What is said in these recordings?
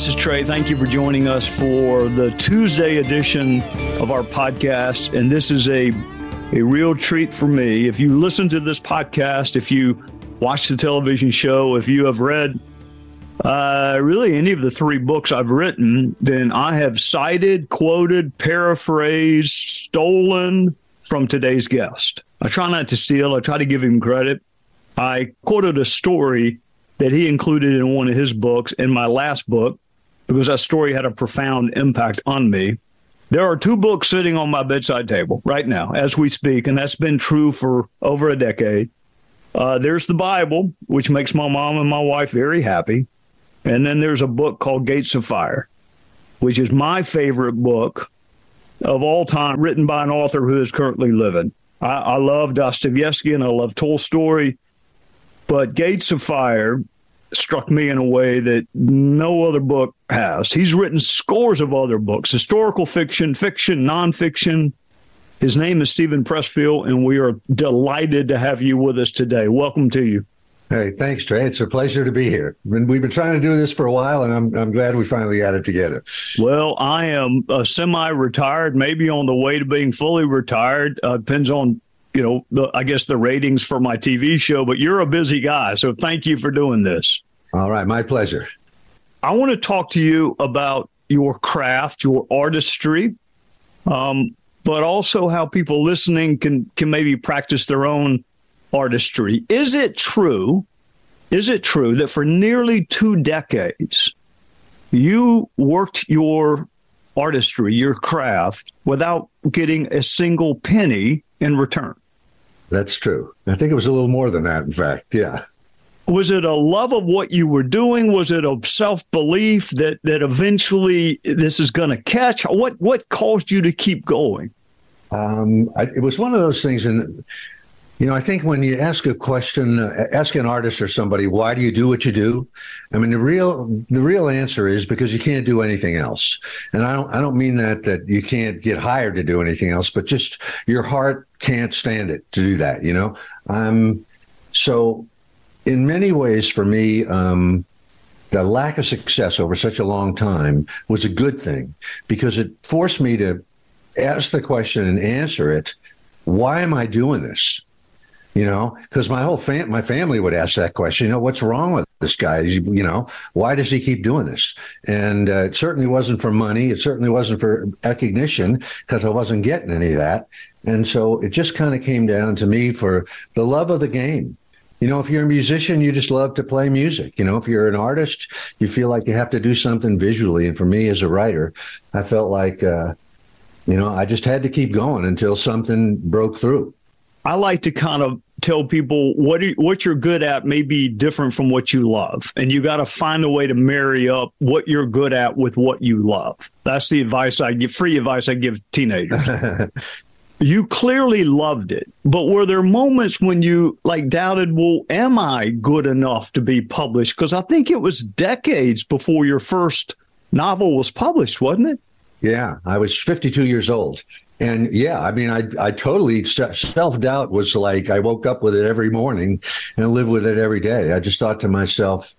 this is Trey. Thank you for joining us for the Tuesday edition of our podcast. And this is a, a real treat for me. If you listen to this podcast, if you watch the television show, if you have read uh, really any of the three books I've written, then I have cited, quoted, paraphrased, stolen from today's guest. I try not to steal, I try to give him credit. I quoted a story that he included in one of his books in my last book because that story had a profound impact on me. There are two books sitting on my bedside table right now as we speak, and that's been true for over a decade. Uh, there's the Bible, which makes my mom and my wife very happy. And then there's a book called Gates of Fire, which is my favorite book of all time, written by an author who is currently living. I, I love Dostoevsky and I love Tolstoy, but Gates of Fire struck me in a way that no other book has. He's written scores of other books, historical fiction, fiction, nonfiction. His name is Steven Pressfield, and we are delighted to have you with us today. Welcome to you. Hey, thanks, Trey. It's a pleasure to be here. We've been trying to do this for a while, and I'm I'm glad we finally got it together. Well, I am uh, semi-retired, maybe on the way to being fully retired. Uh, depends on you know, the, I guess the ratings for my TV show, but you're a busy guy. So thank you for doing this. All right. My pleasure. I want to talk to you about your craft, your artistry, um, but also how people listening can, can maybe practice their own artistry. Is it true? Is it true that for nearly two decades, you worked your artistry, your craft, without getting a single penny in return? That's true. I think it was a little more than that, in fact. Yeah. Was it a love of what you were doing? Was it a self belief that that eventually this is going to catch? What what caused you to keep going? Um, I, it was one of those things, and you know, I think when you ask a question, uh, ask an artist or somebody, why do you do what you do? I mean, the real the real answer is because you can't do anything else. And I don't I don't mean that that you can't get hired to do anything else, but just your heart can't stand it to do that. You know, um, so in many ways, for me, um, the lack of success over such a long time was a good thing because it forced me to ask the question and answer it. Why am I doing this? You know because my whole fam- my family would ask that question you know what's wrong with this guy you know why does he keep doing this and uh, it certainly wasn't for money it certainly wasn't for recognition because i wasn't getting any of that and so it just kind of came down to me for the love of the game you know, if you're a musician, you just love to play music. You know, if you're an artist, you feel like you have to do something visually. And for me as a writer, I felt like, uh, you know, I just had to keep going until something broke through. I like to kind of tell people what are, what you're good at may be different from what you love, and you got to find a way to marry up what you're good at with what you love. That's the advice I give. Free advice I give teenagers. you clearly loved it, but were there moments when you like doubted, well, am I good enough to be published? Because I think it was decades before your first novel was published, wasn't it? Yeah, I was 52 years old. And yeah, I mean, I, I totally self doubt was like I woke up with it every morning and lived with it every day. I just thought to myself,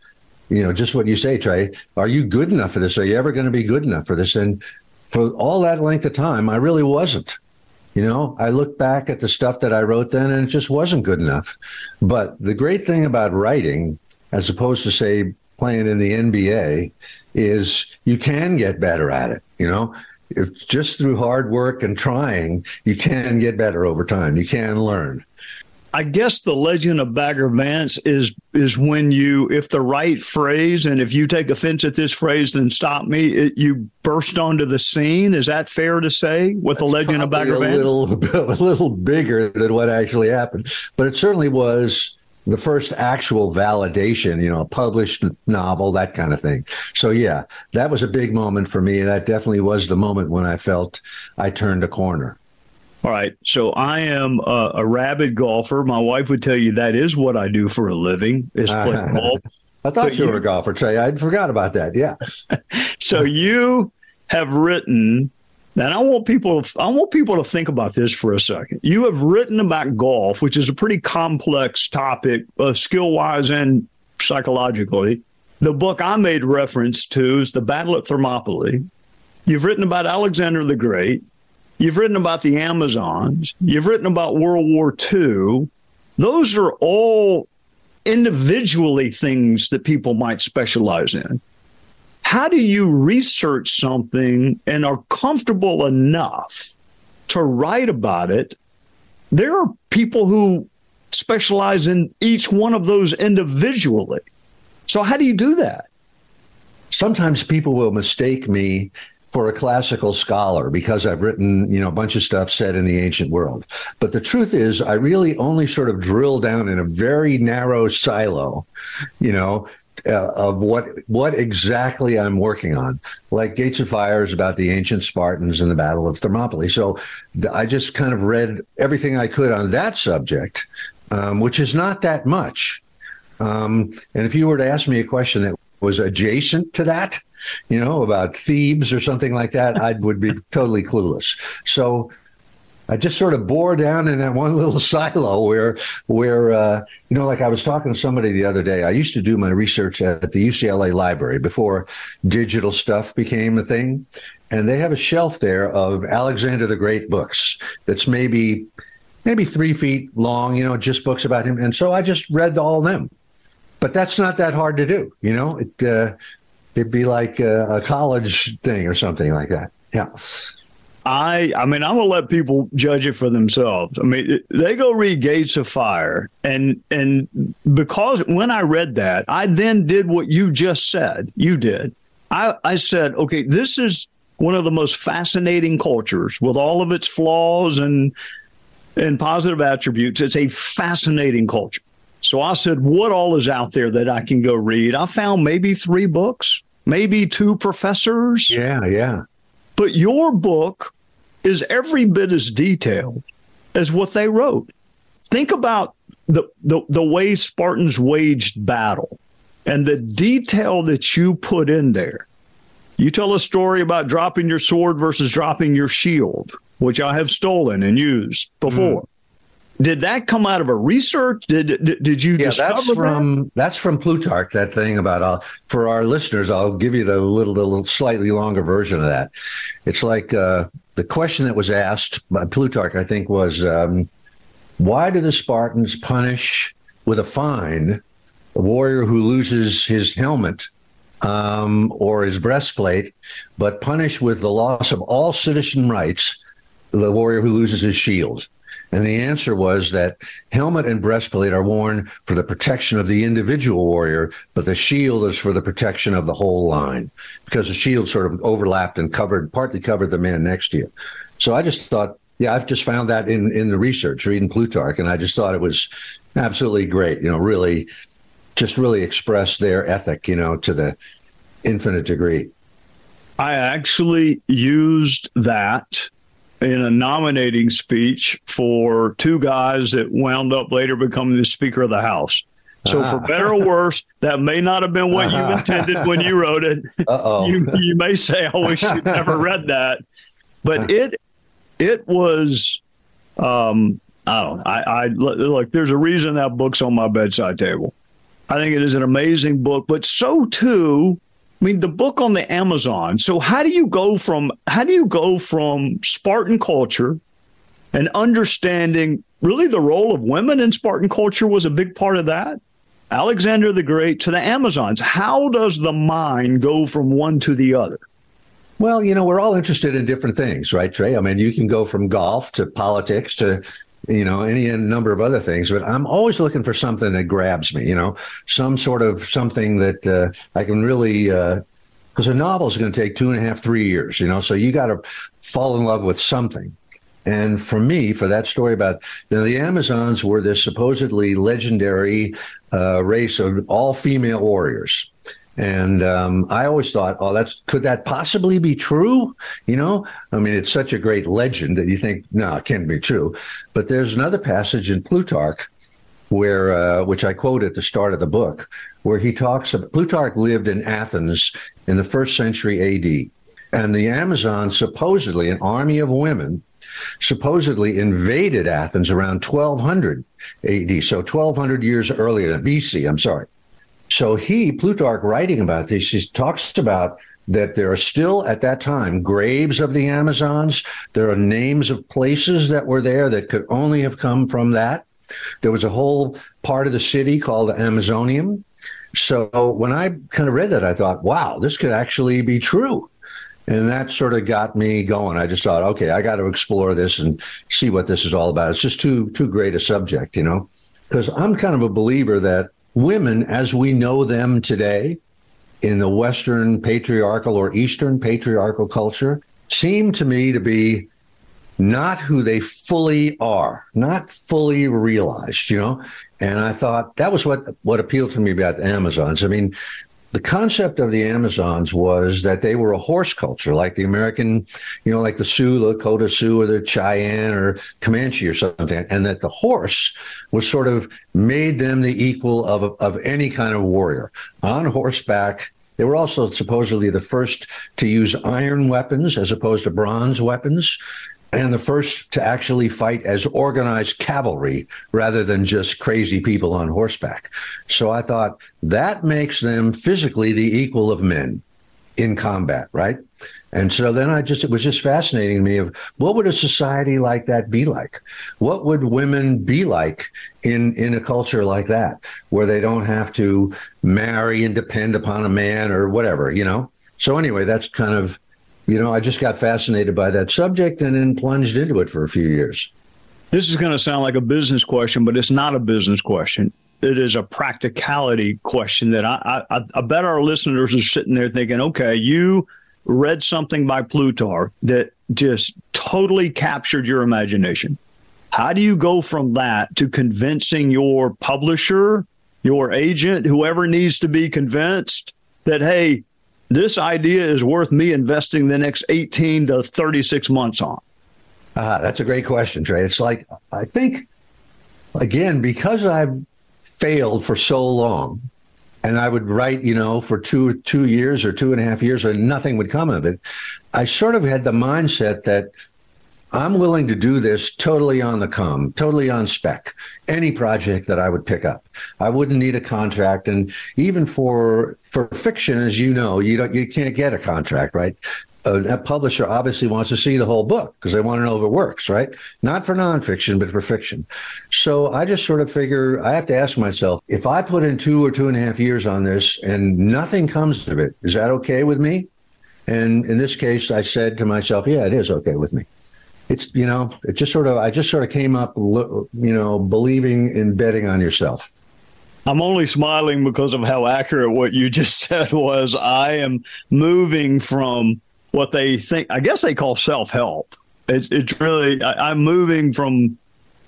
you know, just what you say, Trey, are you good enough for this? Are you ever going to be good enough for this? And for all that length of time, I really wasn't. You know, I look back at the stuff that I wrote then and it just wasn't good enough. But the great thing about writing, as opposed to, say, playing in the NBA, is you can get better at it. You know, if just through hard work and trying, you can get better over time. You can learn. I guess the legend of Bagger Vance is is when you, if the right phrase, and if you take offense at this phrase, then stop me. It, you burst onto the scene. Is that fair to say with That's the legend of Bagger a Vance? Little, a little bigger than what actually happened, but it certainly was the first actual validation, you know, a published novel, that kind of thing. So yeah, that was a big moment for me. That definitely was the moment when I felt I turned a corner. All right. So I am a, a rabid golfer. My wife would tell you that is what I do for a living is play golf. I thought you, you were a golfer, Trey. I forgot about that. Yeah. so you have written and I want people I want people to think about this for a second. You have written about golf, which is a pretty complex topic, uh, skill wise and psychologically. The book I made reference to is The Battle at Thermopylae. You've written about Alexander the Great. You've written about the Amazons. You've written about World War II. Those are all individually things that people might specialize in how do you research something and are comfortable enough to write about it? There are people who specialize in each one of those individually. So, how do you do that? Sometimes people will mistake me for a classical scholar because I've written, you know, a bunch of stuff set in the ancient world. But the truth is, I really only sort of drill down in a very narrow silo, you know, uh, of what what exactly I'm working on. Like Gates of Fire is about the ancient Spartans and the Battle of Thermopylae. So th- I just kind of read everything I could on that subject, um, which is not that much. Um, and if you were to ask me a question that was adjacent to that, you know, about Thebes or something like that, I would be totally clueless. So I just sort of bore down in that one little silo where, where uh, you know, like I was talking to somebody the other day. I used to do my research at the UCLA library before digital stuff became a thing, and they have a shelf there of Alexander the Great books. That's maybe maybe three feet long. You know, just books about him, and so I just read all them. But that's not that hard to do. You know, it uh, it'd be like a, a college thing or something like that. Yeah. I I mean I'm gonna let people judge it for themselves. I mean they go read Gates of Fire and and because when I read that I then did what you just said. You did. I I said okay this is one of the most fascinating cultures with all of its flaws and and positive attributes. It's a fascinating culture. So I said what all is out there that I can go read. I found maybe three books, maybe two professors. Yeah, yeah but your book is every bit as detailed as what they wrote. Think about the, the, the way Spartans waged battle and the detail that you put in there. You tell a story about dropping your sword versus dropping your shield, which I have stolen and used before. Did that come out of a research? Did did, did you? Yeah, that's from that? that's from Plutarch. That thing about uh, for our listeners, I'll give you the little, little slightly longer version of that. It's like uh, the question that was asked by Plutarch. I think was um, why do the Spartans punish with a fine a warrior who loses his helmet um, or his breastplate, but punish with the loss of all citizen rights the warrior who loses his shield? And the answer was that helmet and breastplate are worn for the protection of the individual warrior, but the shield is for the protection of the whole line because the shield sort of overlapped and covered, partly covered the man next to you. So I just thought, yeah, I've just found that in, in the research, reading Plutarch, and I just thought it was absolutely great, you know, really, just really express their ethic, you know, to the infinite degree. I actually used that in a nominating speech for two guys that wound up later becoming the Speaker of the House. So, for ah. better or worse, that may not have been what you uh-huh. intended when you wrote it. You, you may say, "I wish you'd never read that," but uh-huh. it it was. Um, I don't. I, I look. There's a reason that book's on my bedside table. I think it is an amazing book, but so too I mean, the book on the Amazon. So how do you go from how do you go from Spartan culture and understanding really the role of women in Spartan culture was a big part of that? Alexander the Great to the Amazons. How does the mind go from one to the other? Well, you know, we're all interested in different things, right, Trey? I mean, you can go from golf to politics to you know, any number of other things. But I'm always looking for something that grabs me, you know, some sort of something that uh, I can really, because uh, a novel is going to take two and a half, three years, you know, so you got to fall in love with something. And for me, for that story about you know, the Amazons were this supposedly legendary uh, race of all female warriors. And um, I always thought, oh, that's could that possibly be true? You know, I mean, it's such a great legend that you think, no, it can't be true. But there's another passage in Plutarch where, uh, which I quote at the start of the book, where he talks about Plutarch lived in Athens in the first century AD, and the Amazons supposedly an army of women supposedly invaded Athens around 1200 AD, so 1200 years earlier, BC, I'm sorry. So he, Plutarch, writing about this, he talks about that there are still at that time graves of the Amazons. There are names of places that were there that could only have come from that. There was a whole part of the city called the Amazonium. So when I kind of read that, I thought, wow, this could actually be true. And that sort of got me going. I just thought, okay, I got to explore this and see what this is all about. It's just too too great a subject, you know, because I'm kind of a believer that women, as we know them today, in the Western patriarchal or Eastern patriarchal culture, seem to me to be not who they fully are, not fully realized, you know. And I thought that was what what appealed to me about the Amazons. I mean, the concept of the Amazons was that they were a horse culture, like the American, you know, like the Sioux, Lakota Sioux, or the Cheyenne or Comanche or something, and that the horse was sort of made them the equal of of any kind of warrior on horseback. They were also supposedly the first to use iron weapons as opposed to bronze weapons and the first to actually fight as organized cavalry rather than just crazy people on horseback. So I thought that makes them physically the equal of men in combat, right? And so then I just, it was just fascinating to me of what would a society like that be like? What would women be like in, in a culture like that where they don't have to marry and depend upon a man or whatever, you know? So anyway, that's kind of you know, I just got fascinated by that subject and then plunged into it for a few years. This is going to sound like a business question, but it's not a business question. It is a practicality question that I, I, I bet our listeners are sitting there thinking, okay, you read something by Plutarch that just totally captured your imagination. How do you go from that to convincing your publisher, your agent, whoever needs to be convinced that, hey, this idea is worth me investing the next 18 to 36 months on? Uh, that's a great question, Trey. It's like, I think, again, because I've failed for so long, and I would write, you know, for two two years or two and a half years, and nothing would come of it. I sort of had the mindset that I'm willing to do this totally on the com, totally on spec. Any project that I would pick up, I wouldn't need a contract. And even for for fiction, as you know, you don't you can't get a contract, right? A, a publisher obviously wants to see the whole book because they want to know if it works, right? Not for nonfiction, but for fiction. So I just sort of figure I have to ask myself if I put in two or two and a half years on this and nothing comes of it, is that okay with me? And in this case, I said to myself, yeah, it is okay with me it's you know it just sort of i just sort of came up you know believing in betting on yourself. I'm only smiling because of how accurate what you just said was. I am moving from what they think i guess they call self-help. It's, it's really I, i'm moving from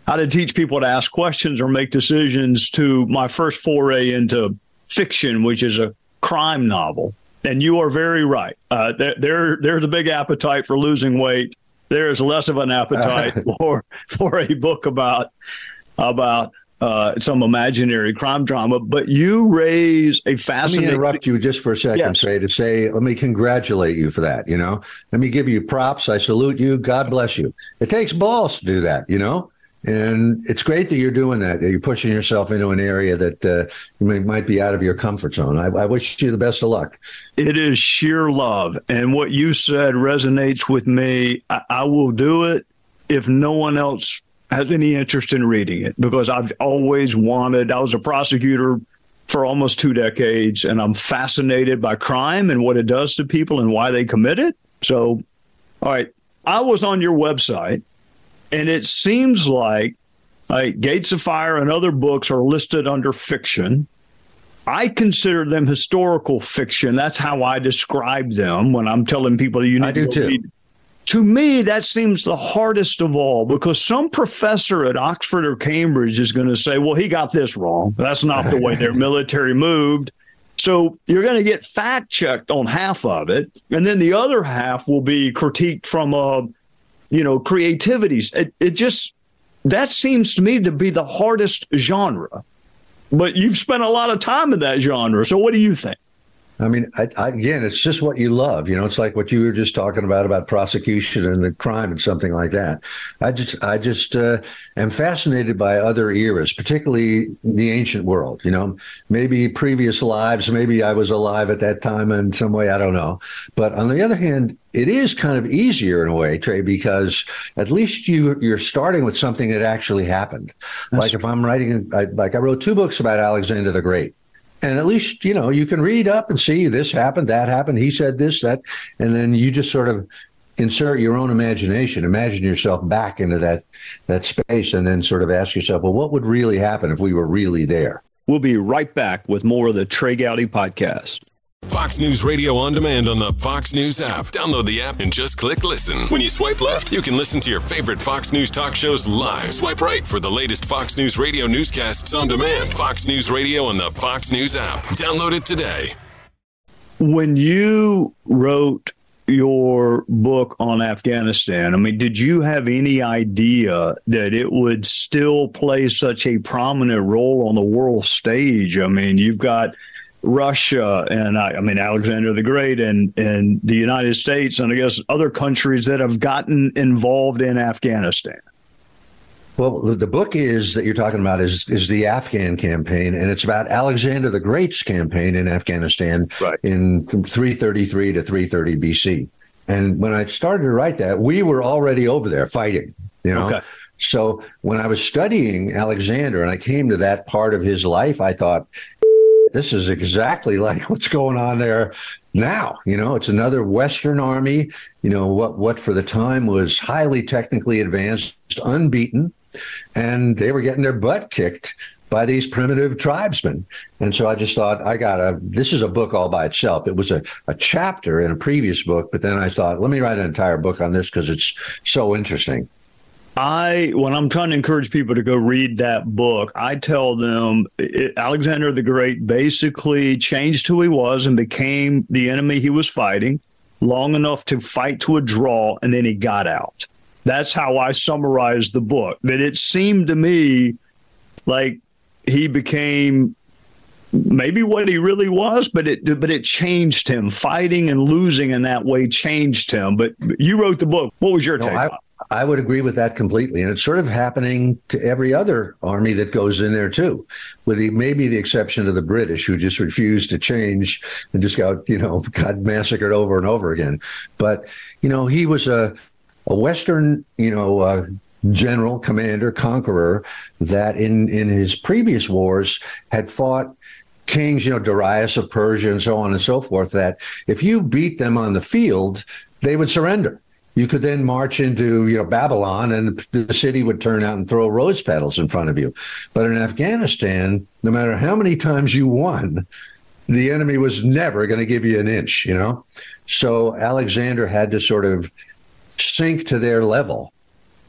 how to teach people to ask questions or make decisions to my first foray into fiction which is a crime novel. And you are very right. Uh, there, there, there's a big appetite for losing weight there is less of an appetite for for a book about about uh, some imaginary crime drama. But you raise a fascinating. Let me interrupt you just for a second, yes. Trey, to say, let me congratulate you for that. You know, let me give you props. I salute you. God bless you. It takes balls to do that. You know, and it's great that you're doing that. That you're pushing yourself into an area that uh, may, might be out of your comfort zone. I, I, wish you the best of luck. It is sheer love, and what you said resonates with me. I, I will do it if no one else has any interest in reading it because I've always wanted. I was a prosecutor for almost two decades, and I'm fascinated by crime and what it does to people and why they commit it. So, all right, I was on your website and it seems like like Gates of Fire and other books are listed under fiction. I consider them historical fiction. That's how I describe them when I'm telling people you need I do to too. read. to me, that seems the hardest of all because some professor at Oxford or Cambridge is going to say, well, he got this wrong. That's not the way their military moved. So you're going to get fact checked on half of it. And then the other half will be critiqued from a, you know, creativities. It, it just, that seems to me to be the hardest genre. But you've spent a lot of time in that genre. So what do you think? I mean, I, I, again, it's just what you love. You know, it's like what you were just talking about about prosecution and the crime and something like that. I just, I just uh, am fascinated by other eras, particularly the ancient world. You know, maybe previous lives, maybe I was alive at that time in some way. I don't know. But on the other hand, it is kind of easier in a way, Trey, because at least you you're starting with something that actually happened. That's like if I'm writing, I, like I wrote two books about Alexander the Great and at least you know you can read up and see this happened that happened he said this that and then you just sort of insert your own imagination imagine yourself back into that that space and then sort of ask yourself well what would really happen if we were really there? We'll be right back with more of the trey gowdy podcast Fox News Radio on demand on the Fox News app. Download the app and just click listen. When you swipe left, you can listen to your favorite Fox News talk shows live. Swipe right for the latest Fox News Radio newscasts on demand. Fox News Radio on the Fox News app. Download it today. When you wrote your book on Afghanistan, I mean, did you have any idea that it would still play such a prominent role on the world stage? I mean, you've got Russia and I, I, mean Alexander the Great and and the United States and I guess other countries that have gotten involved in Afghanistan. Well, the book is that you're talking about is is the Afghan campaign, and it's about Alexander the Great's campaign in Afghanistan right. in 333 to 330 BC. And when I started to write that, we were already over there fighting. You know. Okay. So when I was studying Alexander and I came to that part of his life, I thought, this is exactly like what's going on there now. You know, it's another Western army, you know, what, what for the time was highly technically advanced, unbeaten, and they were getting their butt kicked by these primitive tribesmen. And so I just thought, I got to, this is a book all by itself. It was a, a chapter in a previous book, but then I thought, let me write an entire book on this because it's so interesting. I when I'm trying to encourage people to go read that book, I tell them it, Alexander the Great basically changed who he was and became the enemy he was fighting long enough to fight to a draw and then he got out. That's how I summarized the book. That it seemed to me like he became maybe what he really was, but it but it changed him. Fighting and losing in that way changed him. But you wrote the book. What was your no, take? I, I would agree with that completely, and it's sort of happening to every other army that goes in there too, with the, maybe the exception of the British, who just refused to change and just got you know got massacred over and over again. But you know, he was a a Western you know uh, general, commander, conqueror that in in his previous wars had fought kings, you know, Darius of Persia and so on and so forth. That if you beat them on the field, they would surrender you could then march into you know Babylon and the city would turn out and throw rose petals in front of you. But in Afghanistan, no matter how many times you won, the enemy was never going to give you an inch, you know? So Alexander had to sort of sink to their level,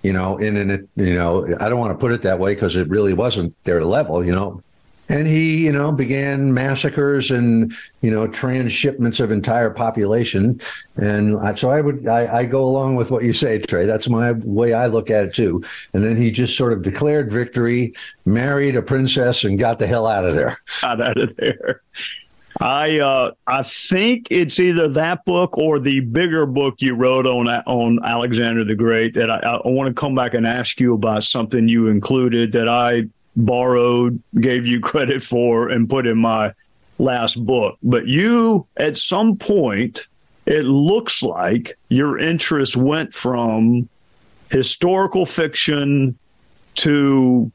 you know, in an, you know, I don't want to put it that way because it really wasn't their level, you know, and he, you know, began massacres and you know transshipments of entire population. And I, so I would I, I, go along with what you say, Trey. That's my way I look at it too. And then he just sort of declared victory, married a princess, and got the hell out of there. Got out of there. I uh, I think it's either that book or the bigger book you wrote on on Alexander the Great that I, I want to come back and ask you about something you included that I borrowed, gave you credit for, and put in my last book. But you, at some point, it looks like your interest went from historical fiction to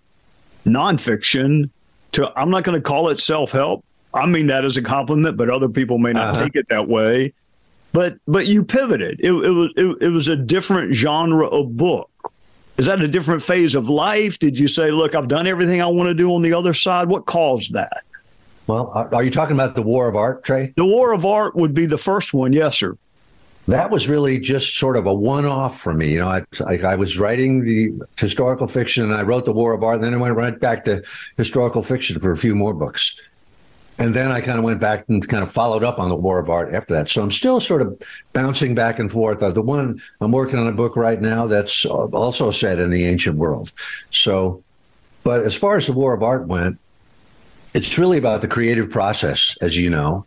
nonfiction to, I'm not going to call it self help. I mean that as a compliment, but other people may not uh-huh. take it that way. But but you pivoted. It, it was it, it was a different genre of book. Is that a different phase of life? Did you say, look, I've done everything I want to do on the other side? What caused that? Well, are you talking about the War of Art, Trey? The War of Art would be the first one, yes, sir. that was really just sort of a one-off for me. You know, I, I, I, was writing the historical fiction, and I wrote the War of Art, and then I went right back to historical fiction for a few more books, and then I kind of went back and kind of followed up on the War of Art after that. So I'm still sort of bouncing back and forth. Uh, the one I'm working on a book right now that's also set in the ancient world. So, but as far as the War of Art went, it's really about the creative process, as you know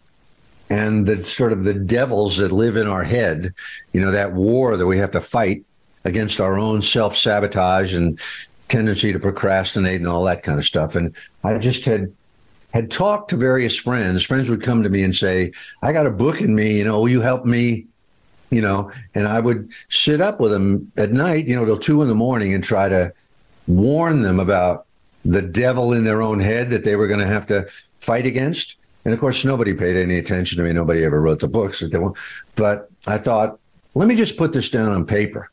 and the sort of the devils that live in our head, you know, that war that we have to fight against our own self sabotage and tendency to procrastinate and all that kind of stuff. And I just had had talked to various friends. Friends would come to me and say, "I got a book in me. You know, will you help me?" You know, and I would sit up with them at night, you know, till two in the morning and try to warn them about the devil in their own head that they were going to have to fight against. And of course, nobody paid any attention to me. Nobody ever wrote the books. That they want. But I thought, let me just put this down on paper.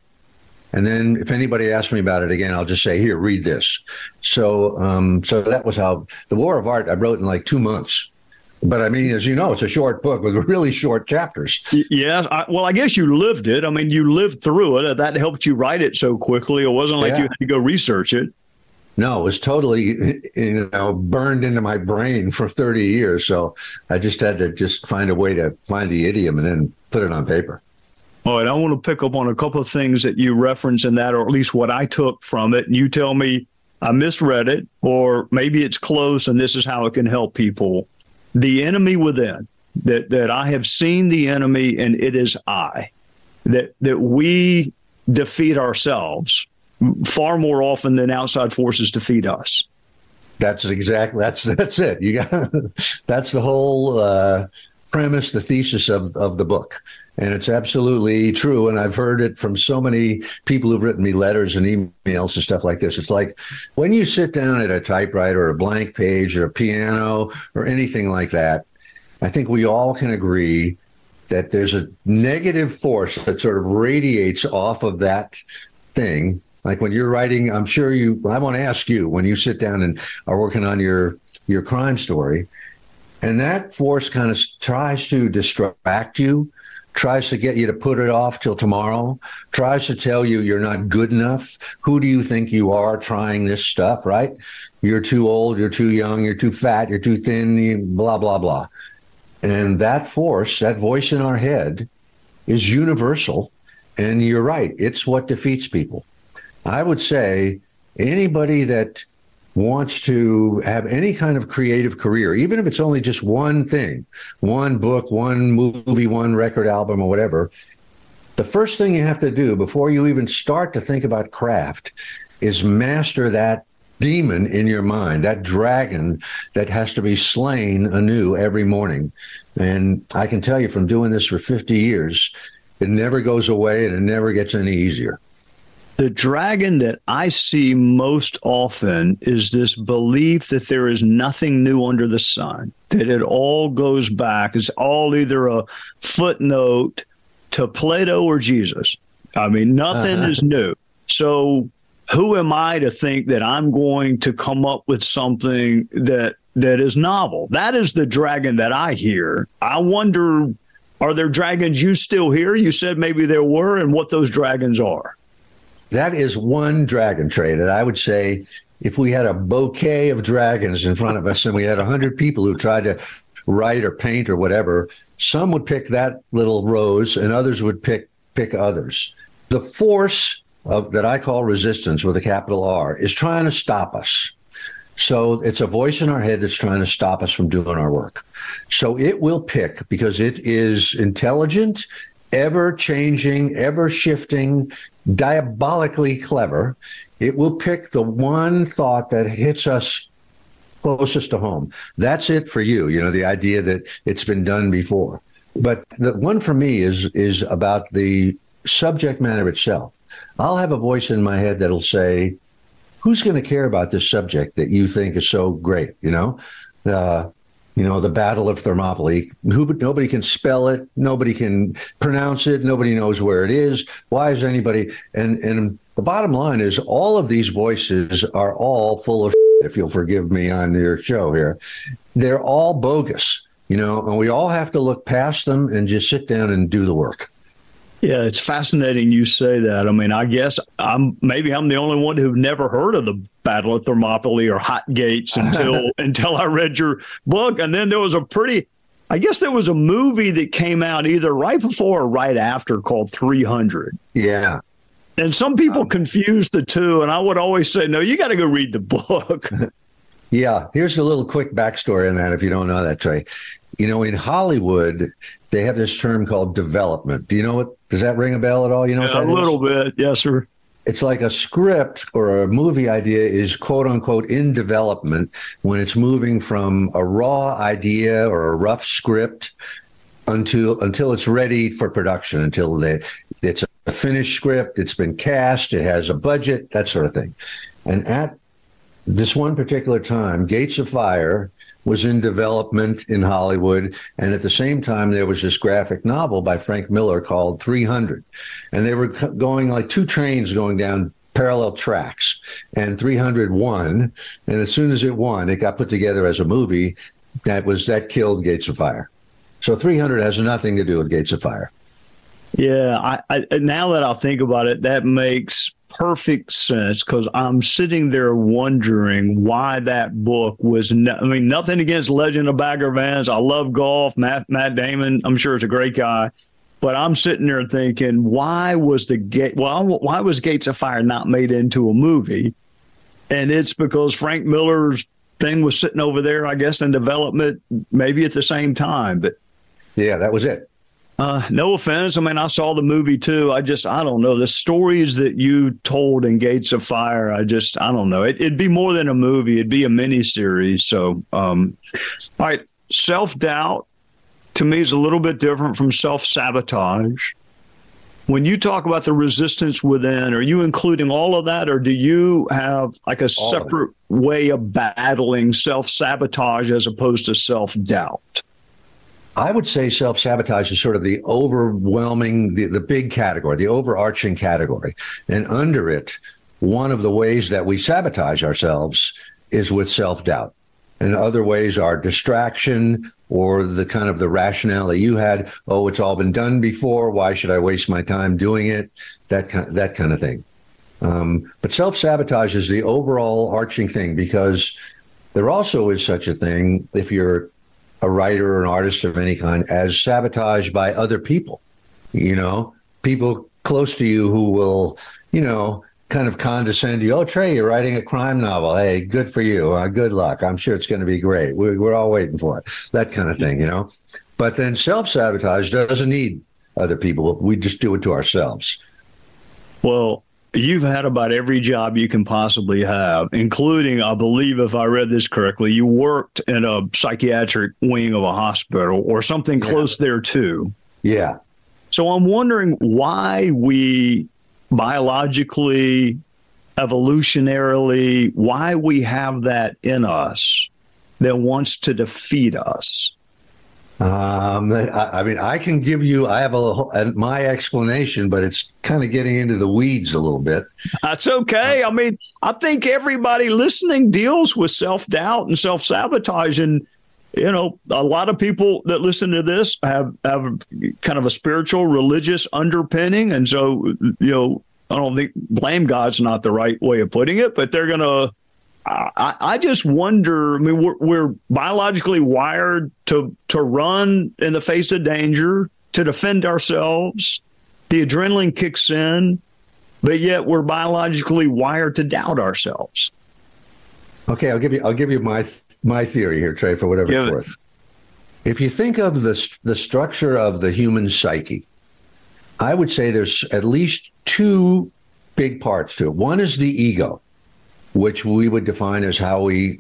And then if anybody asks me about it again, I'll just say, here, read this. So, um, so that was how the War of Art I wrote in like two months. But I mean, as you know, it's a short book with really short chapters. Yes. I, well, I guess you lived it. I mean, you lived through it. That helped you write it so quickly. It wasn't like yeah. you had to go research it. No, it was totally you know burned into my brain for 30 years. So I just had to just find a way to find the idiom and then put it on paper. All right, I want to pick up on a couple of things that you reference in that, or at least what I took from it. And you tell me I misread it, or maybe it's close, and this is how it can help people. The enemy within, that that I have seen the enemy, and it is I. That that we defeat ourselves far more often than outside forces defeat us. That's exactly that's that's it. You got that's the whole uh, premise, the thesis of of the book, and it's absolutely true. And I've heard it from so many people who've written me letters and emails and stuff like this. It's like when you sit down at a typewriter or a blank page or a piano or anything like that. I think we all can agree that there's a negative force that sort of radiates off of that thing like when you're writing, I'm sure you. I want to ask you when you sit down and are working on your your crime story, and that force kind of tries to distract you, tries to get you to put it off till tomorrow, tries to tell you you're not good enough. Who do you think you are trying this stuff? Right? You're too old. You're too young. You're too fat. You're too thin. Blah blah blah. And that force, that voice in our head, is universal. And you're right. It's what defeats people. I would say anybody that wants to have any kind of creative career, even if it's only just one thing, one book, one movie, one record album, or whatever, the first thing you have to do before you even start to think about craft is master that demon in your mind, that dragon that has to be slain anew every morning. And I can tell you from doing this for 50 years, it never goes away and it never gets any easier the dragon that I see most often is this belief that there is nothing new under the sun, that it all goes back. It's all either a footnote to Plato or Jesus. I mean, nothing uh-huh. is new. So, who am I to think that I'm going to come up with something that that is novel? That is the dragon that I hear. I wonder, are there dragons you still hear? You said maybe there were, and what those dragons are that is one dragon Trey that I would say if we had a bouquet of dragons in front of us and we had 100 people who tried to write or paint or whatever, some would pick that little rose and others would pick pick others. The force of, that I call resistance with a capital R is trying to stop us. So it's a voice in our head that's trying to stop us from doing our work. So it will pick because it is intelligent, ever changing, ever shifting, diabolically clever. It will pick the one thought that hits us closest to home. That's it for you. You know, the idea that it's been done before. But the one for me is is about the subject matter itself. I'll have a voice in my head that'll say, "Who's going to care about this subject that you think is so great?" You know, uh, you know, the Battle of Thermopylae. Who, nobody can spell it. Nobody can pronounce it. Nobody knows where it is. Why is anybody? And and the bottom line is, all of these voices are all full of. If you'll forgive me on your show here, they're all bogus. You know, and we all have to look past them and just sit down and do the work. Yeah, it's fascinating you say that. I mean, I guess I'm maybe I'm the only one who never heard of the Battle of Thermopylae or Hot Gates until until I read your book. And then there was a pretty I guess there was a movie that came out either right before or right after called 300. Yeah. And some people um, confuse the two. And I would always say, no, you got to go read the book. yeah. Here's a little quick backstory on that if you don't know that, Trey. You know, in Hollywood, they have this term called development. Do you know what? Does that ring a bell at all? You know yeah, A little bit. Yes, sir it's like a script or a movie idea is quote unquote in development when it's moving from a raw idea or a rough script until until it's ready for production until they, it's a finished script it's been cast it has a budget that sort of thing and at this one particular time gates of fire was in development in Hollywood. And at the same time, there was this graphic novel by Frank Miller called 300. And they were going like two trains going down parallel tracks. And 300 won. And as soon as it won, it got put together as a movie that was that killed Gates of Fire. So 300 has nothing to do with Gates of Fire. Yeah, I, I, now that I think about it, that makes perfect sense because I'm sitting there wondering why that book was. No, I mean, nothing against Legend of Bagger Vance. I love golf. Matt Matt Damon, I'm sure is a great guy, but I'm sitting there thinking, why was the gate? Well, why was Gates of Fire not made into a movie? And it's because Frank Miller's thing was sitting over there, I guess, in development, maybe at the same time. But yeah, that was it. Uh, no offense. I mean, I saw the movie too. I just, I don't know. The stories that you told in Gates of Fire, I just, I don't know. It, would be more than a movie. It'd be a mini series. So, um, all right. Self doubt to me is a little bit different from self sabotage. When you talk about the resistance within, are you including all of that, or do you have like a all separate of way of battling self sabotage as opposed to self doubt? I would say self sabotage is sort of the overwhelming, the, the big category, the overarching category. And under it, one of the ways that we sabotage ourselves is with self doubt. And other ways are distraction or the kind of the rationale that you had. Oh, it's all been done before. Why should I waste my time doing it? That kind, that kind of thing. Um, but self sabotage is the overall arching thing because there also is such a thing if you're a writer or an artist of any kind as sabotaged by other people. You know, people close to you who will, you know, kind of condescend to you. Oh, Trey, you're writing a crime novel. Hey, good for you. Uh, good luck. I'm sure it's going to be great. We're, we're all waiting for it. That kind of thing, you know. But then self sabotage doesn't need other people. We just do it to ourselves. Well, You've had about every job you can possibly have, including, I believe, if I read this correctly, you worked in a psychiatric wing of a hospital or something yeah. close there too. Yeah. So I'm wondering why we biologically, evolutionarily, why we have that in us that wants to defeat us. Um, I, I, mean, I can give you. I have a, a my explanation, but it's kind of getting into the weeds a little bit. That's okay. I mean, I think everybody listening deals with self doubt and self sabotage, and you know, a lot of people that listen to this have have kind of a spiritual, religious underpinning, and so you know, I don't think blame God's not the right way of putting it, but they're gonna I, I just wonder. I mean, we're, we're biologically wired to to run in the face of danger, to defend ourselves. The adrenaline kicks in, but yet we're biologically wired to doubt ourselves. Okay, I'll give you I'll give you my my theory here, Trey, for whatever it's worth. If you think of the the structure of the human psyche, I would say there's at least two big parts to it. One is the ego which we would define as how we,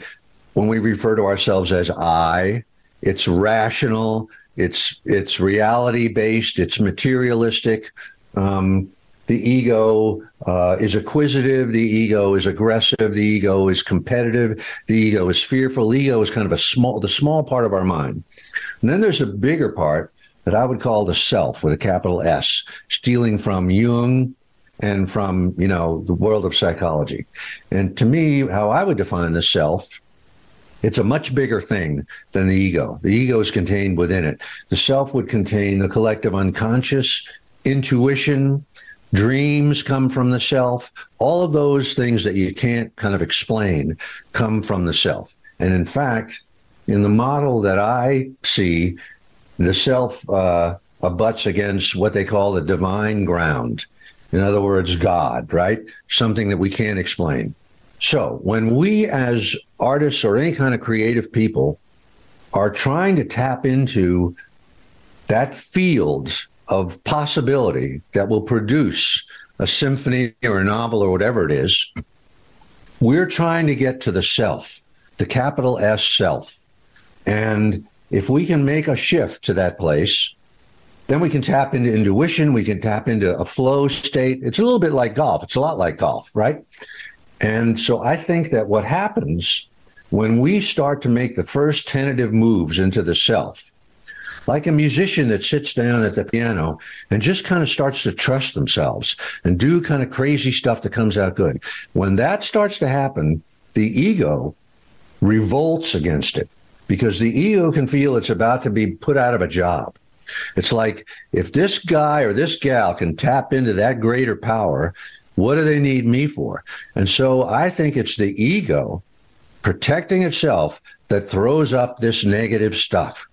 when we refer to ourselves as I, it's rational, it's it's reality based, it's materialistic. Um, the ego uh, is acquisitive. The ego is aggressive. The ego is competitive. The ego is fearful. The ego is kind of a small, the small part of our mind. And then there's a bigger part that I would call the self with a capital S, stealing from Jung and from you know the world of psychology and to me how i would define the self it's a much bigger thing than the ego the ego is contained within it the self would contain the collective unconscious intuition, dreams come from the self. All of those things that you can't kind of explain come from the self. And in fact, in the model that I see, the self uh, abuts against what they call the divine ground. In other words, God, right? Something that we can't explain. So when we, as artists or any kind of creative people, are trying to tap into that field of possibility that will produce a symphony or a novel or whatever it is, we're trying to get to the self, the capital S self. And if we can make a shift to that place, then we can tap into intuition. We can tap into a flow state. It's a little bit like golf. It's a lot like golf, right? And so I think that what happens when we start to make the first tentative moves into the self, like a musician that sits down at the piano and just kind of starts to trust themselves and do kind of crazy stuff that comes out good. When that starts to happen, the ego revolts against it because the ego can feel it's about to be put out of a job. It's like if this guy or this gal can tap into that greater power, what do they need me for? And so I think it's the ego protecting itself that throws up this negative stuff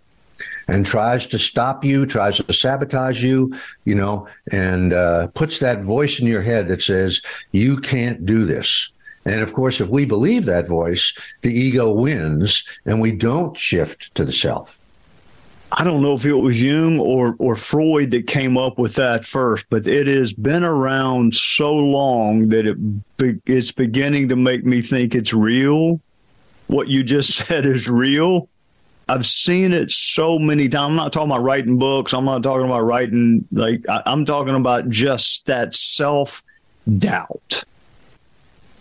and tries to stop you, tries to sabotage you, you know, and uh, puts that voice in your head that says, you can't do this. And of course, if we believe that voice, the ego wins and we don't shift to the self. I don't know if it was Jung or, or Freud that came up with that first, but it has been around so long that it it's beginning to make me think it's real. What you just said is real. I've seen it so many times. I'm not talking about writing books. I'm not talking about writing like I, I'm talking about just that self doubt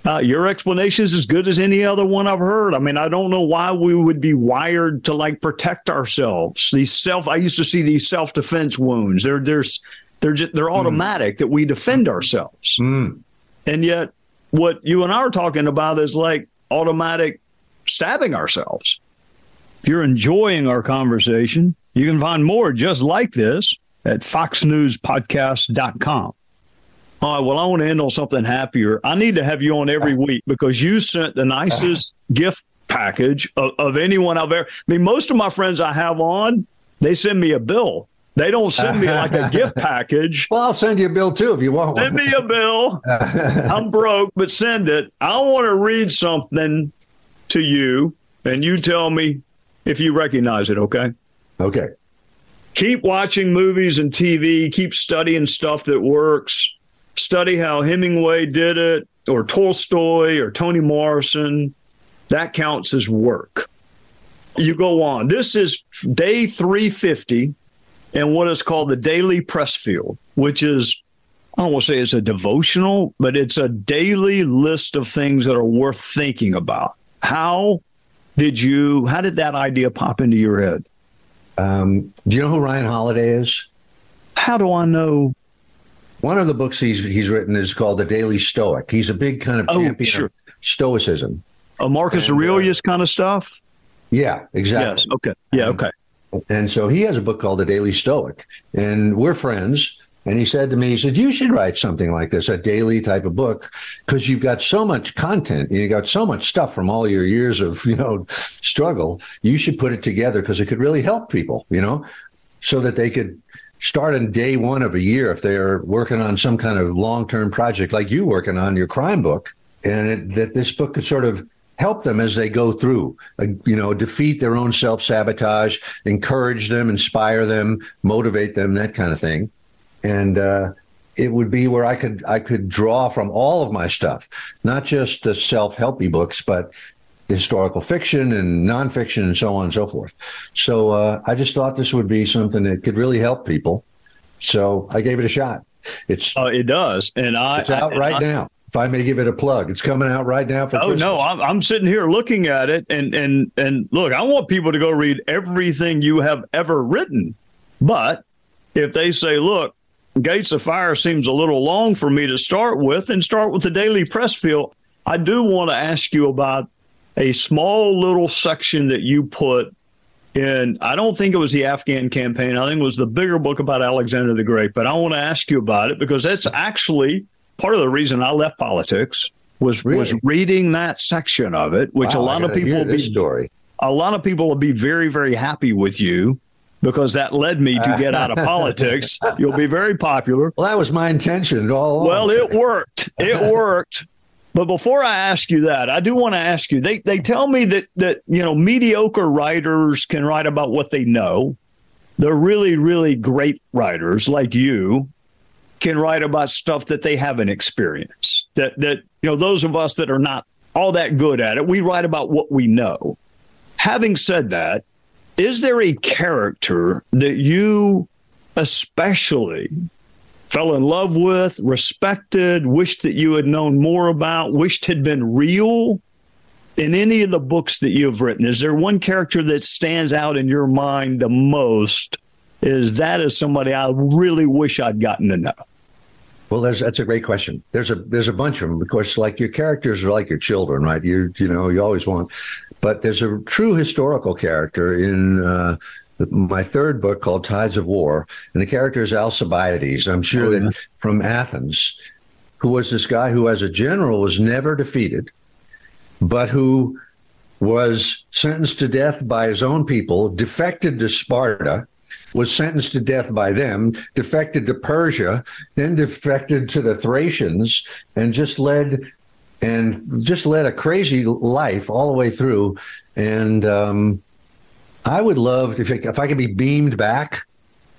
uh, your explanation is as good as any other one I've heard. I mean, I don't know why we would be wired to like protect ourselves. These self, I used to see these self defense wounds. They're there's they're just they're hmm. automatic mm. that we defend ourselves. Mm. And yet, what you and I are talking about is like automatic stabbing ourselves. If you're enjoying our conversation, you can find more just like this at foxnewspodcast.com. All right, well, I want to end on something happier. I need to have you on every week because you sent the nicest gift package of, of anyone I've ever. I mean, most of my friends I have on, they send me a bill. They don't send me like a gift package. Well, I'll send you a bill too if you want one. Send me a bill. I'm broke, but send it. I want to read something to you, and you tell me if you recognize it, okay? Okay. Keep watching movies and TV, keep studying stuff that works study how Hemingway did it, or Tolstoy, or Toni Morrison. That counts as work. You go on. This is day 350 in what is called the Daily Pressfield, which is, I don't want to say it's a devotional, but it's a daily list of things that are worth thinking about. How did you, how did that idea pop into your head? Um, do you know who Ryan Holiday is? How do I know one of the books he's he's written is called The Daily Stoic. He's a big kind of oh, champion sure. of Stoicism. A Marcus and, uh, Aurelius uh, kind of stuff. Yeah, exactly. Yes. Okay. Yeah. Okay. And so he has a book called The Daily Stoic, and we're friends. And he said to me, he said, you should write something like this, a daily type of book, because you've got so much content. You got so much stuff from all your years of, you know, struggle. You should put it together because it could really help people, you know, so that they could start on day one of a year if they're working on some kind of long-term project like you working on your crime book. And it, that this book could sort of help them as they go through uh, you know defeat their own self-sabotage encourage them inspire them motivate them that kind of thing. And uh, it would be where i could i could draw from all of my stuff not just the self-helpy books but historical fiction and nonfiction and so on and so forth. So uh, I just thought this would be something that could really help people. So I gave it a shot. It's uh, it does, and I it's out I, right I, now. If I may give it a plug, it's coming out right now for. Oh Christmas. no, I'm, I'm sitting here looking at it, and and and look, I want people to go read everything you have ever written, but if they say, look, Gates of Fire seems a little long for me to start with, and start with the Daily Pressfield. I do want to ask you about a small little section that you put in, I don't think it was the Afghan campaign. I think it was the bigger book about Alexander the Great. But I want to ask you about it because that's actually part of the reason I left politics was Really? was reading that section of it, which Wow, a lot of people will be story. a lot of people will be very very happy with you because that led me to get out of politics. You'll be very popular. Well, that was my intention all along. Well, it worked. It worked. But before I ask you that, I do want to ask you. They they tell me that that you know mediocre writers can write about what they know. The really really great writers like you can write about stuff that they haven't experienced. That that you know those of us that are not all that good at it, we write about what we know. Having said that, is there a character that you especially fell in love with, respected, wished that you had known more about, wished had been real in any of the books that you've written? Is there one character that stands out in your mind the most? Is that is somebody I really wish I'd gotten to know? Well, that's a great question. There's a there's a bunch of them. Of course, like your characters are like your children, right? You you know you always want, but there's a true historical character in uh, my third book called Tides of War, and the character is Alcibiades. I'm sure Oh, yeah. that from Athens, who was this guy who, as a general, was never defeated, but who was sentenced to death by his own people, defected to Sparta, was sentenced to death by them, defected to Persia, then defected to the Thracians, and just led and just led a crazy life all the way through. And um, I would love to, if, if I could be beamed back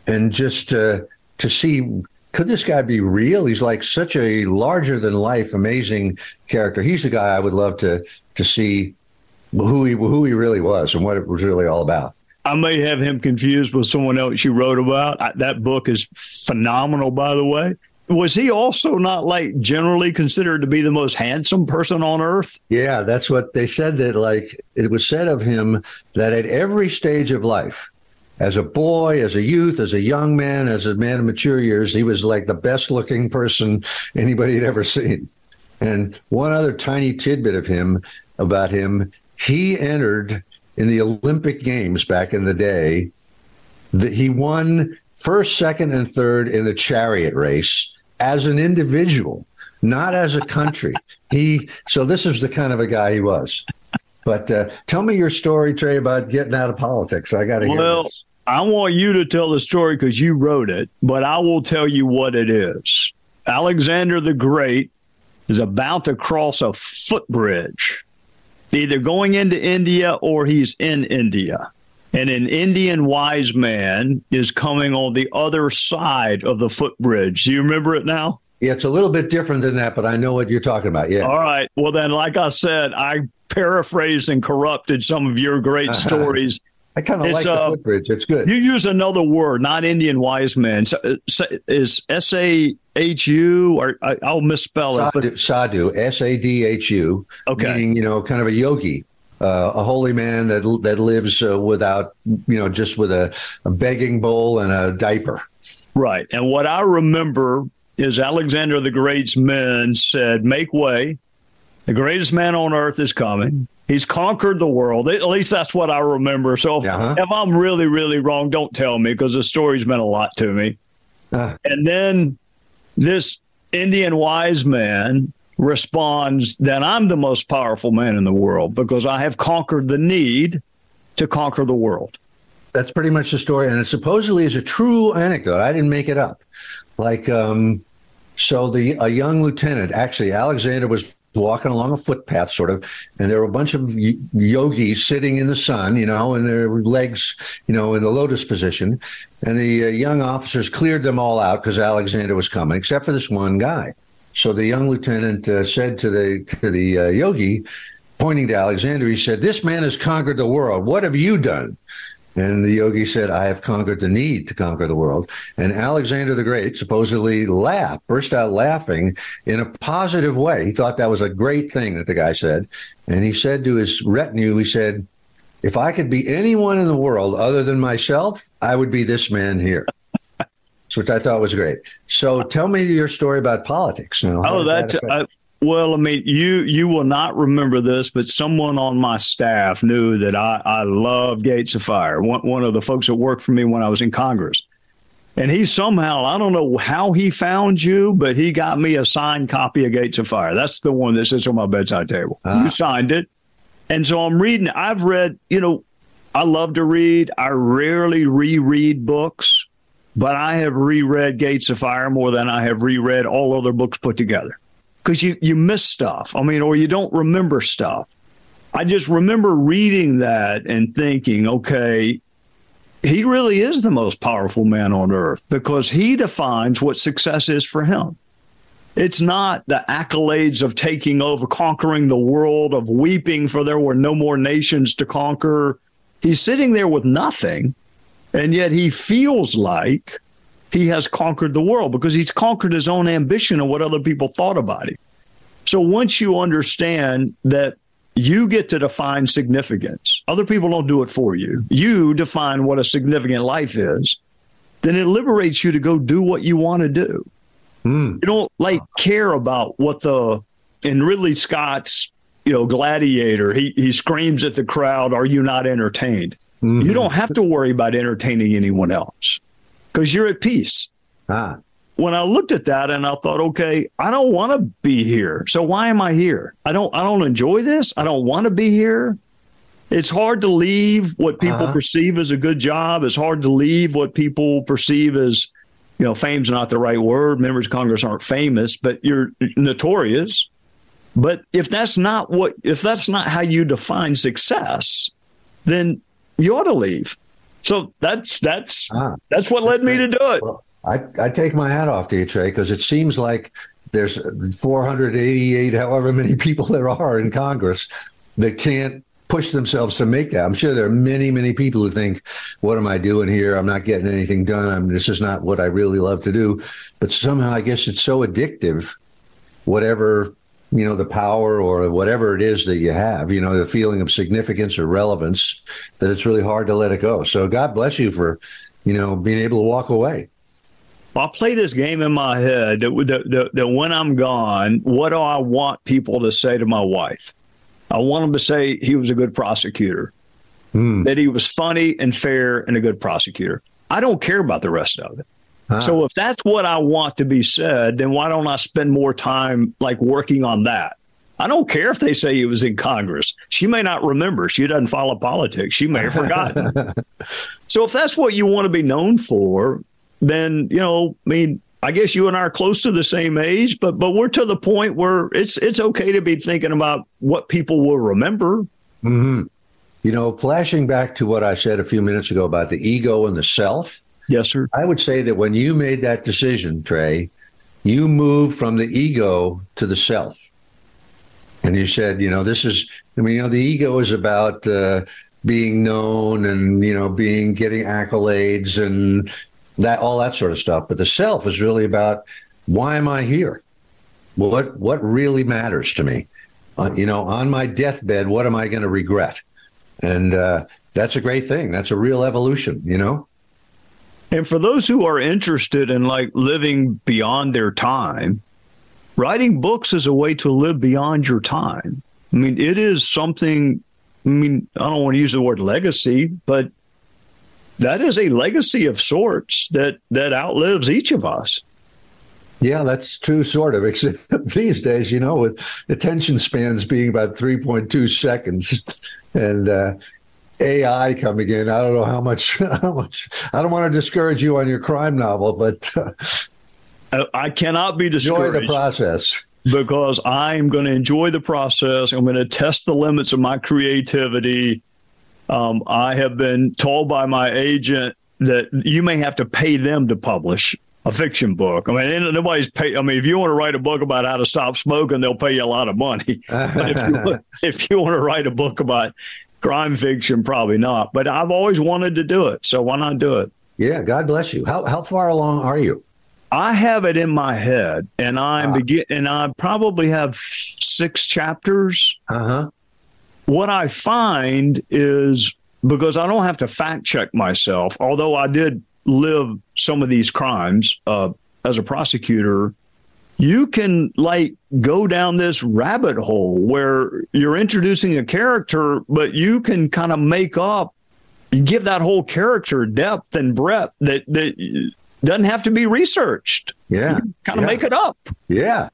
and just uh, to see could this guy be real? He's like such a larger than life, amazing character. He's the guy I would love to to see who he who he really was and what it was really all about. I may have him confused with someone else you wrote about. I, that book is phenomenal, by the way. Was he also not like generally considered to be the most handsome person on earth? Yeah, that's what they said. That like it was said of him that at every stage of life, as a boy, as a youth, as a young man, as a man of mature years, he was like the best looking person anybody had ever seen. And one other tiny tidbit of him about him, he entered in the Olympic Games back in the day. That he won first, second, and third in the chariot race as an individual, not as a country. he so this is the kind of a guy he was. But uh, tell me your story, Trey, about getting out of politics. I got to hear Well. I want you to tell the story because you wrote it, but I will tell you what it is. Alexander the Great is about to cross a footbridge, either going into India or he's in India. And an Indian wise man is coming on the other side of the footbridge. Do you remember it now? Yeah, it's a little bit different than that, but I know what you're talking about. Yeah. All right. Well, then, like I said, I paraphrased and corrupted some of your great stories. I kind of like the uh, footbridge. It's good. You use another word, not Indian wise man. So, so- is S A H U or I, I'll misspell it, but Sadhu, sadhu S A D H U, Okay. meaning you know, kind of a yogi, uh, a holy man that that lives uh, without, you know, just with a, a begging bowl and a diaper. right. And what I remember is Alexander the Great's men said, "Make way! The greatest man on earth is coming." He's conquered the world. At least that's what I remember. So if, Uh-huh. if I'm really, really wrong, don't tell me because the story's meant a lot to me. Uh. And then this Indian wise man responds that I'm the most powerful man in the world because I have conquered the need to conquer the world. That's pretty much the story, and it supposedly is a true anecdote. I didn't make it up. Like, um, so the a young lieutenant, actually, Alexander was walking along a footpath, sort of, and there were a bunch of yogis sitting in the sun, you know, and their legs, you know, in the lotus position, and the uh, young officers cleared them all out because Alexander was coming, except for this one guy. So the young lieutenant uh, said to the to the uh, yogi, pointing to Alexander, he said, "This man has conquered the world. What have you done?" And the yogi said, I have conquered the need to conquer the world. And Alexander the Great supposedly laughed, burst out laughing in a positive way. He thought that was a great thing that the guy said. And he said to his retinue, he said, if I could be anyone in the world other than myself, I would be this man here. Which I thought was great. So tell me your story about politics now. Oh, did that that's uh, Well, I mean, you you will not remember this, but someone on my staff knew that I I love Gates of Fire. One one of the folks that worked for me when I was in Congress, and he somehow I don't know how he found you, but he got me a signed copy of Gates of Fire. That's the one that sits on my bedside table. Ah. You signed it, and so I'm reading. I've read. You know, I love to read. I rarely reread books, but I have reread Gates of Fire more than I have reread all other books put together because you, you miss stuff. I mean, or you don't remember stuff. I just remember reading that and thinking, okay, he really is the most powerful man on earth because he defines what success is for him. It's not the accolades of taking over, conquering the world, of weeping for there were no more nations to conquer. He's sitting there with nothing, and yet he feels like he has conquered the world because he's conquered his own ambition and what other people thought about him. So once you understand that you get to define significance, other people don't do it for you. You define what a significant life is, then it liberates you to go do what you want to do. Hmm. You don't like care about what the in Ridley Scott's you know gladiator he he screams at the crowd are you not entertained you don't have to worry about entertaining anyone else because you're at peace Ah, when I looked at that and I thought, okay, I don't want to be here. So why am I here? I don't I don't enjoy this. I don't want to be here. It's hard to leave what people Uh-huh. perceive as a good job. It's hard to leave what people perceive as, you know, fame's not the right word. Members of Congress aren't famous, but you're notorious. But if that's not what if that's not how you define success, then you ought to leave. So that's that's Ah. that's what led me to do it. well, I, I take my hat off to you, Trey, because it seems like there's 488, however many people there are in Congress that can't push themselves to make that. I'm sure there are many, many people who think, "What am I doing here? I'm not getting anything done. I'm this is not what I really love to do." But somehow, I guess it's so addictive. Whatever you know, the power or whatever it is that you have, you know, the feeling of significance or relevance, that it's really hard to let it go. So God bless you for, you know, being able to walk away. I'll play this game in my head that, that, that, that when I'm gone, what do I want people to say to my wife? I want them to say he was a good prosecutor, hmm. that he was funny and fair and a good prosecutor. I don't care about the rest of it. Ah. So if that's what I want to be said, then why don't I spend more time like working on that? I don't care if they say he was in Congress. She may not remember. She doesn't follow politics. She may have forgotten. so if that's what you want to be known for, then you know, I mean, I guess you and I are close to the same age, but but we're to the point where it's it's okay to be thinking about what people will remember. Mm-hmm. You know, flashing back to what I said a few minutes ago about the ego and the self, Yes, sir. I would say that when you made that decision, Trey, you moved from the ego to the self. And you said, you know, this is, I mean, you know, the ego is about uh, being known and, you know, being, getting accolades and that, all that sort of stuff. But the self is really about why am I here? What, what really matters to me? Uh, you know, on my deathbed, what am I going to regret? And uh, that's a great thing. That's a real evolution, you know? And for those who are interested in like living beyond their time, writing books is a way to live beyond your time. I mean, it is something, I mean, I don't want to use the word legacy, but that is a legacy of sorts that that outlives each of us. Yeah, that's true, sort of. Except these days, you know, with attention spans being about 3.2 seconds and uh, AI coming in, I don't know how much, how much. I don't want to discourage you on your crime novel, but uh, I, cannot be discouraged. enjoy the process. because I'm going to enjoy the process. I'm going to test the limits of my creativity. Um, I have been told by my agent that you may have to pay them to publish a fiction book. I mean, nobody's pay. I mean, if you want to write a book about how to stop smoking, they'll pay you a lot of money. but if you, if you want to write a book about crime fiction, probably not. But I've always wanted to do it, so why not do it? Yeah, God bless you. How how far along are you? I have it in my head, and I'm begin, and I probably have six chapters. Uh huh. what I find is because I don't have to fact check myself, although I did live some of these crimes uh, as a prosecutor, you can like go down this rabbit hole where you're introducing a character, but you can kind of make up, you give that whole character depth and breadth that that doesn't have to be researched. Yeah, kind of yeah. make it up. Yeah,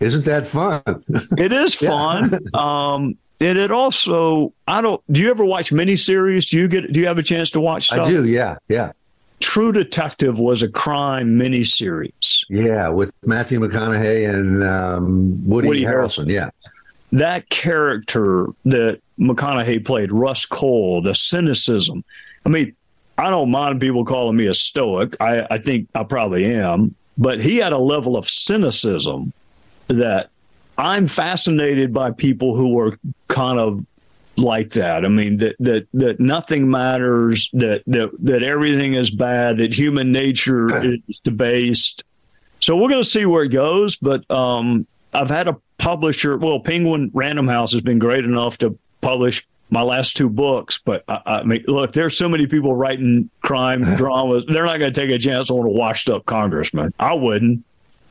isn't that fun? it is fun. um, and it also, I don't. Do you ever watch miniseries? Do you get? Do you have a chance to watch? Stuff? I do. Yeah, yeah. True Detective was a crime miniseries. Yeah, with Matthew McConaughey and um, Woody, Woody Harrelson. Yeah, that character that McConaughey played, Rust Cohle, the cynicism. I mean, I don't mind people calling me a stoic. I, I think I probably am, but he had a level of cynicism that I'm fascinated by people who are kind of like that. I mean that that that nothing matters, that that that everything is bad, that human nature is debased. So we're going to see where it goes, but um, I've had a publisher. Well, Penguin Random House has been great enough to publish my last two books. But I, I mean, look, there's so many people writing crime dramas. They're not going to take a chance on a washed up congressman. I wouldn't.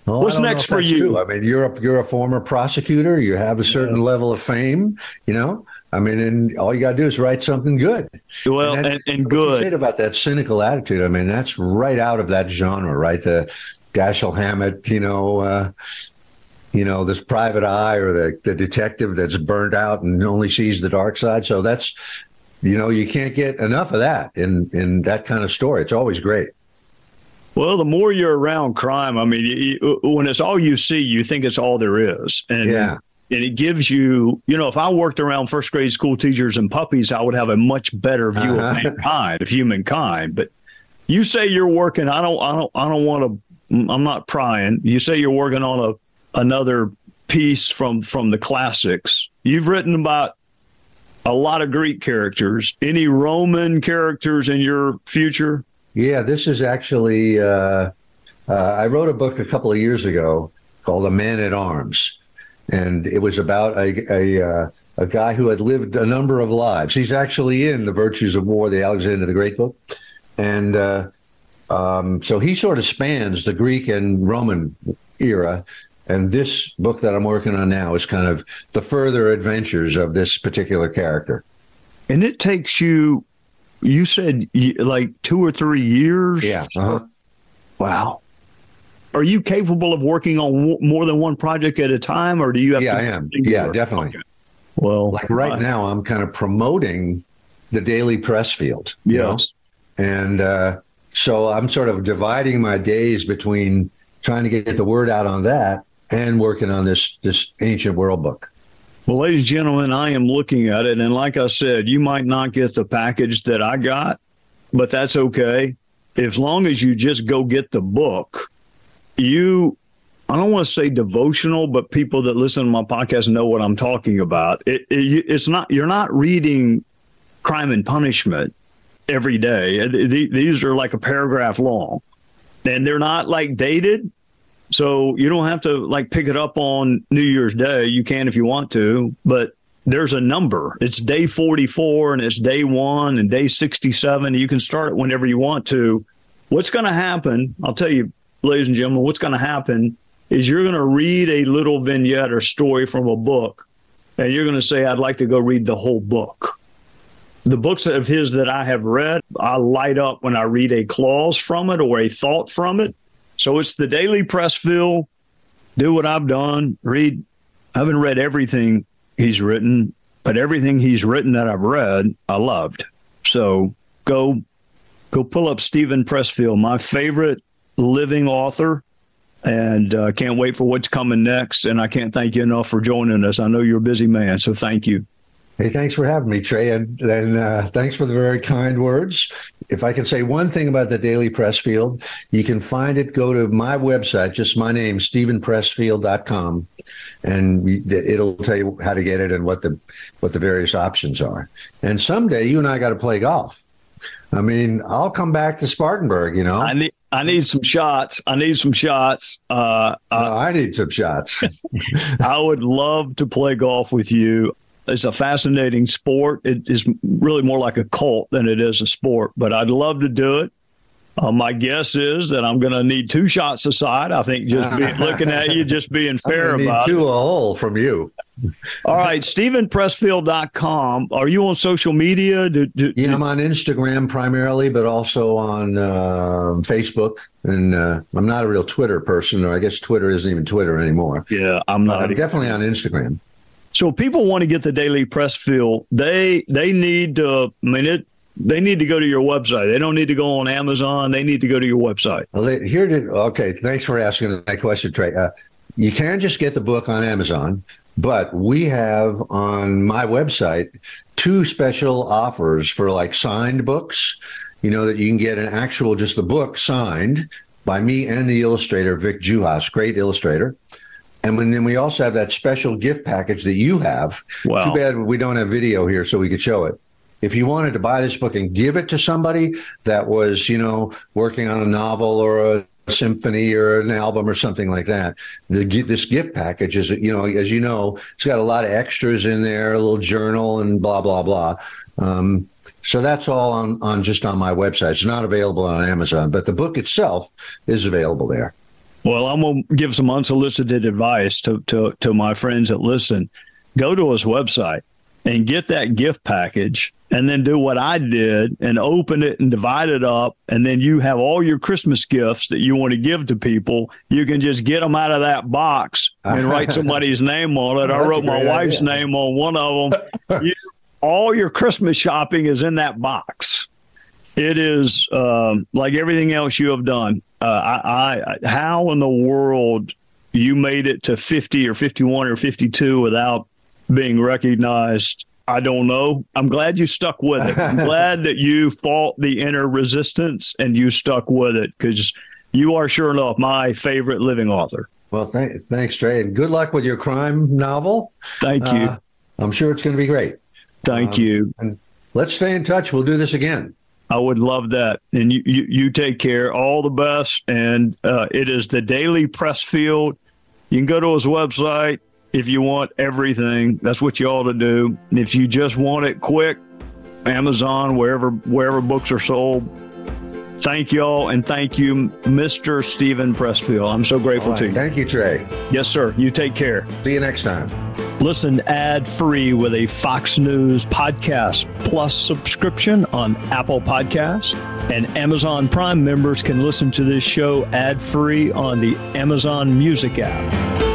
Well, What's I don't know next for you? true. I mean, you're a, you're a former prosecutor. You have a certain level of fame. You know, I mean, and all you got to do is write something good. Well, and, and what you good. said about that cynical attitude. I mean, that's right out of that genre, right? The Dashiell Hammett, you know, uh, you know, this private eye or the the detective that's burned out and only sees the dark side. So that's, you know, you can't get enough of that in in that kind of story. It's always great. Well, the more you're around crime, I mean, you- when it's all you see, you think it's all there is, and Yeah. And it gives you, you know, if I worked around first grade school teachers and puppies, I would have a much better view Uh-huh. of mankind, of humankind. But you say you're working, I don't, I don't, I don't want to. I'm not prying. You say you're working on a another piece from from the classics. You've written about a lot of Greek characters. Any Roman characters in your future? Yeah, this is actually. Uh, uh, I wrote a book a couple of years ago called "A Man at Arms," and it was about a a, uh, a guy who had lived a number of lives. He's actually in the Virtues of War, the Alexander the Great book, and uh, um, so he sort of spans the Greek and Roman era. And this book that I'm working on now is kind of the further adventures of this particular character. And it takes you, you said like two or three years? Yeah. Uh-huh. Wow. Are you capable of working on w- more than one project at a time, or do you have Yeah? I am. Yeah, definitely. Okay. Well, Like right I- now, I'm kind of promoting the daily Pressfield. you know? Yes. And uh, so I'm sort of dividing my days between trying to get the word out on that and working on this this ancient world book. Well, ladies and gentlemen, I am looking at it, and like I said, you might not get the package that I got, but that's okay. As long as you just go get the book, you, I don't want to say devotional, but people that listen to my podcast know what I'm talking about. It, it, it's not, you're not reading crime and punishment every day. Uh, these are like a paragraph long, and they're not like dated. So you don't have to like pick it up on New Year's Day. You can if you want to, but there's a number. It's day 44 and it's day one and day 67. You can start it whenever you want to. What's going to happen? I'll tell you, ladies and gentlemen, what's going to happen is you're going to read a little vignette or story from a book and you're going to say, I'd like to go read the whole book. The books of his that I have read, I light up when I read a clause from it or a thought from it. So it's the daily Pressfield. Do what I've done. Read. I haven't read everything he's written, but everything he's written that I've read, I loved. So go, go pull up Steven Pressfield, my favorite living author, and uh, can't wait for what's coming next. And I can't thank you enough for joining us. I know you're a busy man, so thank you. Hey, thanks for having me, Trey, and, and uh, thanks for the very kind words. If I can say one thing about the Daily Pressfield, you can find it. Go to my website, just my name, stevenpressfield.com, and we- it'll tell you how to get it and what the what the various options are. And someday you and I got to play golf. I mean, I'll come back to Spartanburg. You know, I need. I need some shots. I need some shots. Uh, No, I need some shots. I would love to play golf with you. It's a fascinating sport. It is really more like a cult than it is a sport, but I'd love to do it. Uh, my guess is that I'm going to need two shots aside. I think just be, looking at you, just being fair need about two it. a hole from you. All right, StevenPressfield.com. Are you on social media? Do, do, Yeah, I'm on Instagram primarily, but also on uh, Facebook. And uh, I'm not a real Twitter person, or I guess Twitter isn't even Twitter anymore. yeah, I'm not. I'm definitely on Instagram. So people want to get the Daily Pressfield, they they need to. I mean, it. They need to go to your website. They don't need to go on Amazon. They need to go to your website. Well, they, here did okay. Thanks for asking that question, Trey. Uh, you can just get the book on Amazon, but we have on my website two special offers for like signed books. You know that you can get an actual just the book signed by me and the illustrator Vic Juhasz, great illustrator. And when, then we also have that special gift package that you have. Wow. Too bad we don't have video here so we could show it. If you wanted to buy this book and give it to somebody that was, you know, working on a novel or a symphony or an album or something like that, the, this gift package is, you know, as you know, it's got a lot of extras in there, a little journal and blah blah blah. Um, so that's all on, on just on my website. It's not available on Amazon, but the book itself is available there. Well, I'm gonna give some unsolicited advice to to to my friends that listen. Go to his website and get that gift package, and then do what I did and open it and divide it up, and then you have all your Christmas gifts that you want to give to people. You can just get them out of that box and write somebody's name on it. I wrote my wife's idea. name on one of them. you, all your Christmas shopping is in that box. It is um, like everything else you have done. Uh, I, I, how in the world you made it to 50 or 51 or 52 without being recognized? I don't know. I'm glad you stuck with it. I'm glad that you fought the inner resistance and you stuck with it because you are sure enough my favorite living author. Well, th- thanks, Trey, and good luck with your crime novel. Thank you. Uh, I'm sure it's going to be great. Thank um, you. And let's stay in touch. We'll do this again. I would love that. And you, you, you take care. All the best. And uh, it is the Daily Pressfield. You can go to his website if you want everything. That's what you ought to do. If you just want it quick, Amazon, wherever wherever books are sold. Thank y'all and thank you, Mr. Steven Pressfield. I'm so grateful All to you. Thank you, Trey. Yes, sir. You take care. See you next time. Listen ad free with a Fox News Podcast Plus subscription on Apple Podcasts. And Amazon Prime members can listen to this show ad free on the Amazon Music app.